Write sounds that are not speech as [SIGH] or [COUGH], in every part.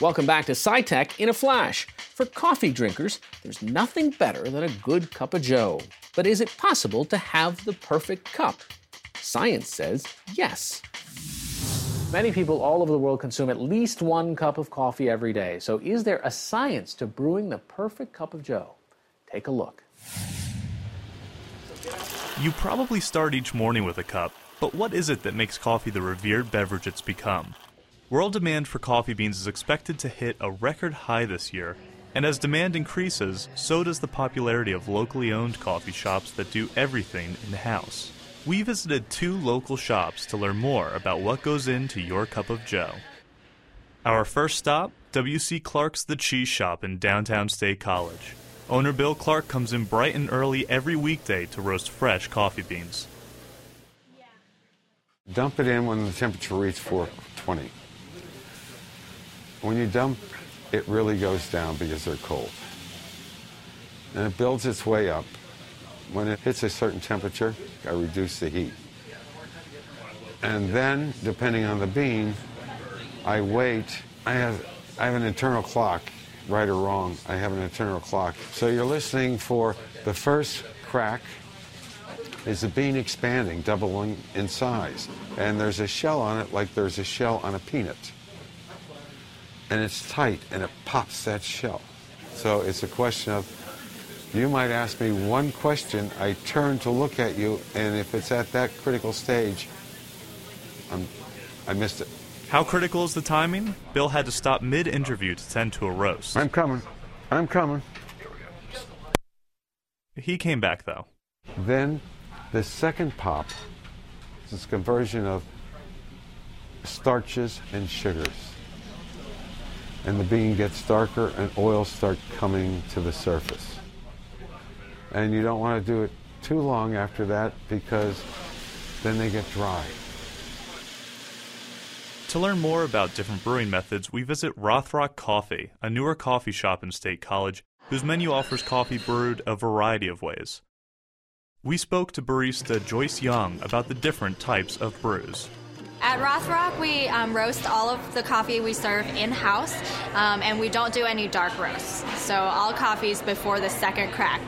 Welcome back to SciTech in a Flash. For coffee drinkers, there's nothing better than a good cup of joe. But is it possible to have the perfect cup? Science says yes. Many people all over the world consume at least one cup of coffee every day. So, is there a science to brewing the perfect cup of joe? Take a look. You probably start each morning with a cup, but what is it that makes coffee the revered beverage it's become? World demand for coffee beans is expected to hit a record high this year, and as demand increases, so does the popularity of locally owned coffee shops that do everything in house. We visited two local shops to learn more about what goes into your cup of joe. Our first stop, W.C. Clark's The Cheese Shop in downtown State College. Owner Bill Clark comes in bright and early every weekday to roast fresh coffee beans. Dump it in when the temperature reaches 420. When you dump, it really goes down because they're cold. And it builds its way up. When it hits a certain temperature, I reduce the heat. And then, depending on the bean, I wait. I have, I have an internal clock, right or wrong. I have an internal clock. So you're listening for the first crack is the bean expanding, doubling in size. And there's a shell on it like there's a shell on a peanut and it's tight and it pops that shell. So it's a question of you might ask me one question, I turn to look at you, and if it's at that critical stage, I'm, I missed it. How critical is the timing? Bill had to stop mid interview to tend to a roast. I'm coming. I'm coming. He came back though. Then the second pop is a conversion of starches and sugars and the bean gets darker and oils start coming to the surface. And you don't want to do it too long after that because then they get dry. To learn more about different brewing methods, we visit Rothrock Coffee, a newer coffee shop in State College whose menu offers coffee brewed a variety of ways. We spoke to barista Joyce Young about the different types of brews. At Rothrock, we um, roast all of the coffee we serve in house, um, and we don't do any dark roasts. So, all coffees before the second crack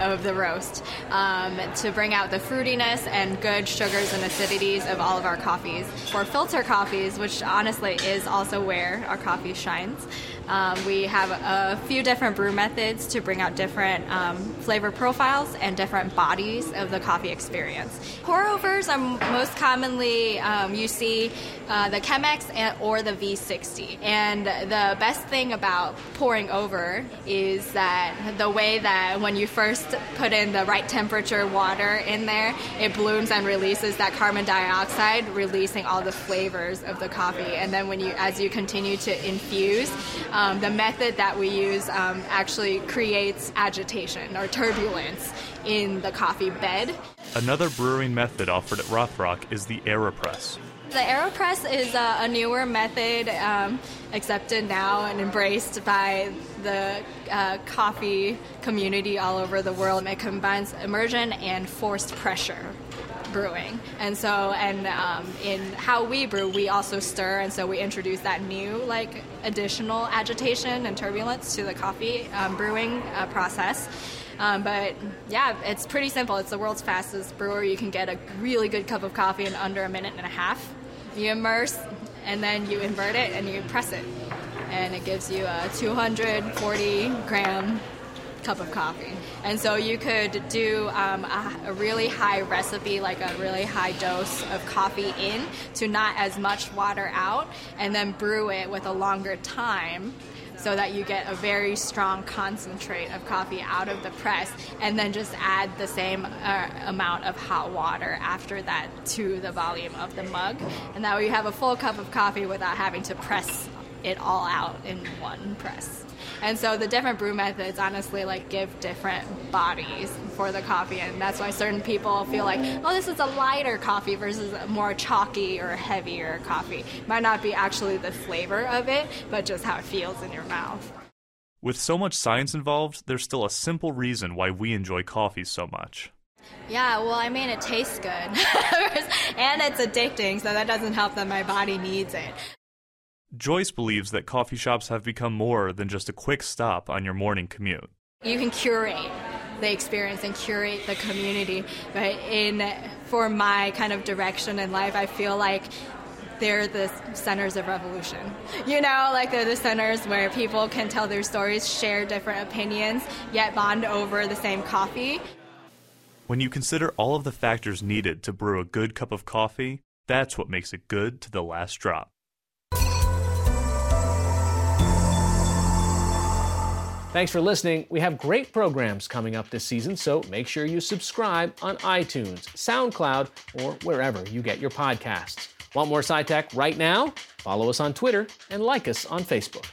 of the roast um, to bring out the fruitiness and good sugars and acidities of all of our coffees. For filter coffees, which honestly is also where our coffee shines, um, we have a few different brew methods to bring out different um, flavor profiles and different bodies of the coffee experience. Pour overs are most commonly um, you see uh, the Chemex and, or the V60. And the best thing about pouring over is that the way that when you first put in the right temperature water in there, it blooms and releases that carbon dioxide, releasing all the flavors of the coffee. And then when you, as you continue to infuse, um, the method that we use um, actually creates agitation or turbulence in the coffee bed. Another brewing method offered at Rothrock is the AeroPress. The AeroPress is a, a newer method um, accepted now and embraced by the uh, coffee community all over the world. It combines immersion and forced pressure brewing. And so, and um, in how we brew, we also stir, and so we introduce that new, like, additional agitation and turbulence to the coffee um, brewing uh, process. Um, but yeah, it's pretty simple. It's the world's fastest brewer. You can get a really good cup of coffee in under a minute and a half. You immerse, and then you invert it, and you press it, and it gives you a 240 gram cup of coffee. And so you could do um, a, a, really high recipe, like a really high dose of coffee in to not as much water out, and then brew it with a longer time so that you get a very strong concentrate of coffee out of the press and then just add the same uh, amount of hot water after that to the volume of the mug. And that way you have a full cup of coffee without having to press it all out in one press. And so the different brew methods honestly like give different bodies for the coffee and that's why certain people feel like, oh this is a lighter coffee versus a more chalky or heavier coffee. Might not be actually the flavor of it, but just how it feels in your mouth. With so much science involved, there's still a simple reason why we enjoy coffee so much. Yeah, well, I mean, it tastes good. [LAUGHS] and it's addicting, so that doesn't help that my body needs it. Joyce believes that coffee shops have become more than just a quick stop on your morning commute. You can curate the experience and curate the community, but in for my kind of direction in life, I feel like they're the centers of revolution. You know, like they're the centers where people can tell their stories, share different opinions, yet bond over the same coffee. When you consider all of the factors needed to brew a good cup of coffee, that's what makes it good to the last drop. Thanks for listening. We have great programs coming up this season, so make sure you subscribe on iTunes, SoundCloud, or wherever you get your podcasts. Want more SciTech right now? Follow us on Twitter and like us on Facebook.